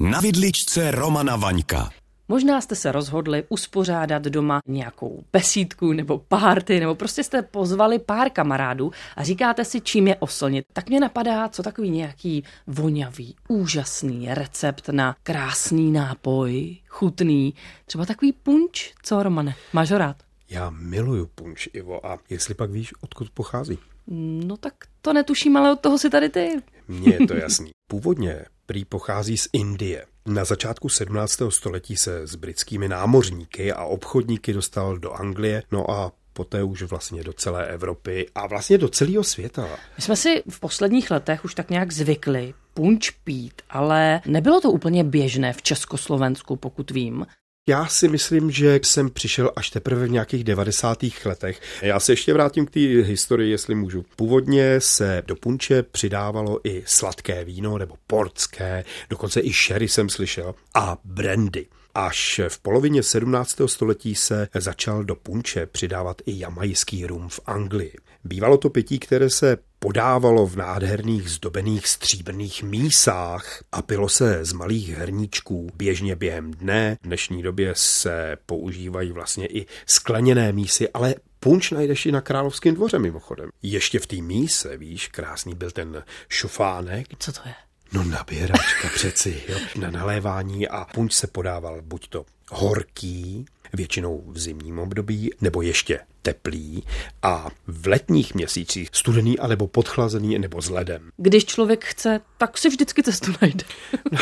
Na vidličce Romana Vaňka. Možná jste se rozhodli uspořádat doma nějakou besídku nebo párty, nebo prostě jste pozvali pár kamarádů a říkáte si, čím je oslnit. Tak mě napadá, co takový nějaký vonavý, úžasný recept na krásný nápoj, chutný, třeba takový punč, co Romane, máš ho rád? Já miluju punč, Ivo, a jestli pak víš, odkud pochází? No tak to netuším, ale od toho si tady ty. Mně je to jasný. Původně prý pochází z Indie. Na začátku 17. století se s britskými námořníky a obchodníky dostal do Anglie, no a poté už vlastně do celé Evropy a vlastně do celého světa. My jsme si v posledních letech už tak nějak zvykli punč pít, ale nebylo to úplně běžné v Československu, pokud vím. Já si myslím, že jsem přišel až teprve v nějakých 90. letech. Já se ještě vrátím k té historii, jestli můžu. Původně se do punče přidávalo i sladké víno nebo portské, dokonce i sherry jsem slyšel, a brandy. Až v polovině 17. století se začal do punče přidávat i jamajský rum v Anglii. Bývalo to pití, které se podávalo v nádherných zdobených stříbrných mísách a pilo se z malých hrníčků běžně během dne. V dnešní době se používají vlastně i skleněné mísy, ale punč najdeš i na Královském dvoře mimochodem. Ještě v té míse, víš, krásný byl ten šufánek. Co to je? No nabíračka přeci, jo, na nalévání a punč se podával buď to horký, většinou v zimním období, nebo ještě teplý a v letních měsících studený alebo podchlazený nebo s ledem. Když člověk chce, tak si vždycky cestu najde.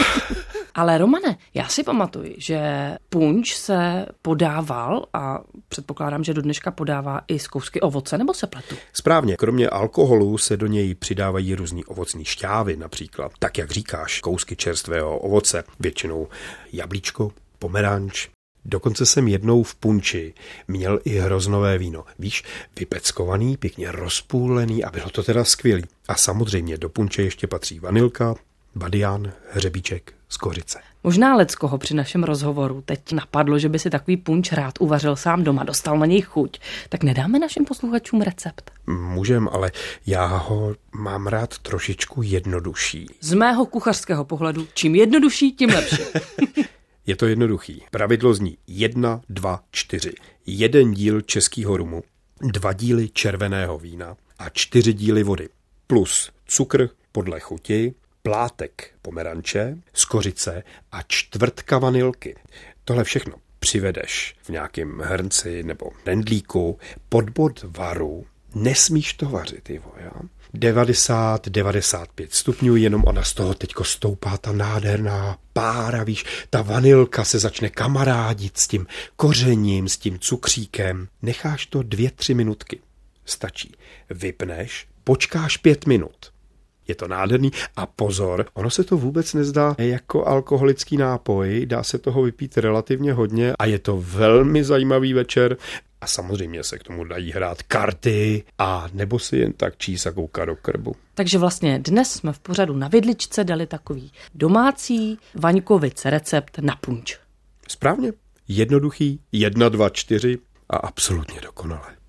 Ale Romane, já si pamatuju, že punč se podával a předpokládám, že do dneška podává i z kousky ovoce, nebo se pletu? Správně, kromě alkoholu se do něj přidávají různý ovocní šťávy například. Tak jak říkáš, kousky čerstvého ovoce, většinou jablíčko, pomeranč, Dokonce jsem jednou v punči měl i hroznové víno. Víš, vypeckovaný, pěkně rozpůlený a bylo to teda skvělý. A samozřejmě do punče ještě patří vanilka, badián, hřebíček, skořice. Možná Leckoho při našem rozhovoru teď napadlo, že by si takový punč rád uvařil sám doma, dostal na něj chuť. Tak nedáme našim posluchačům recept? Můžem, ale já ho mám rád trošičku jednodušší. Z mého kuchařského pohledu, čím jednodušší, tím lepší. Je to jednoduchý. Pravidlo zní 1, 2, 4. Jeden díl českého rumu, dva díly červeného vína a čtyři díly vody. Plus cukr podle chuti, plátek pomeranče, skořice a čtvrtka vanilky. Tohle všechno přivedeš v nějakém hrnci nebo rendlíku pod bod varu. Nesmíš to vařit, Ivo, já? 90-95 stupňů, jenom ona z toho teďko stoupá ta nádherná pára, víš, ta vanilka se začne kamarádit s tím kořením, s tím cukříkem. Necháš to dvě, tři minutky. Stačí. Vypneš, počkáš pět minut je to nádherný. A pozor, ono se to vůbec nezdá jako alkoholický nápoj, dá se toho vypít relativně hodně a je to velmi zajímavý večer. A samozřejmě se k tomu dají hrát karty a nebo si jen tak číst a koukat do krbu. Takže vlastně dnes jsme v pořadu na vidličce dali takový domácí Vaňkovic recept na punč. Správně. Jednoduchý, jedna, dva, čtyři a absolutně dokonale.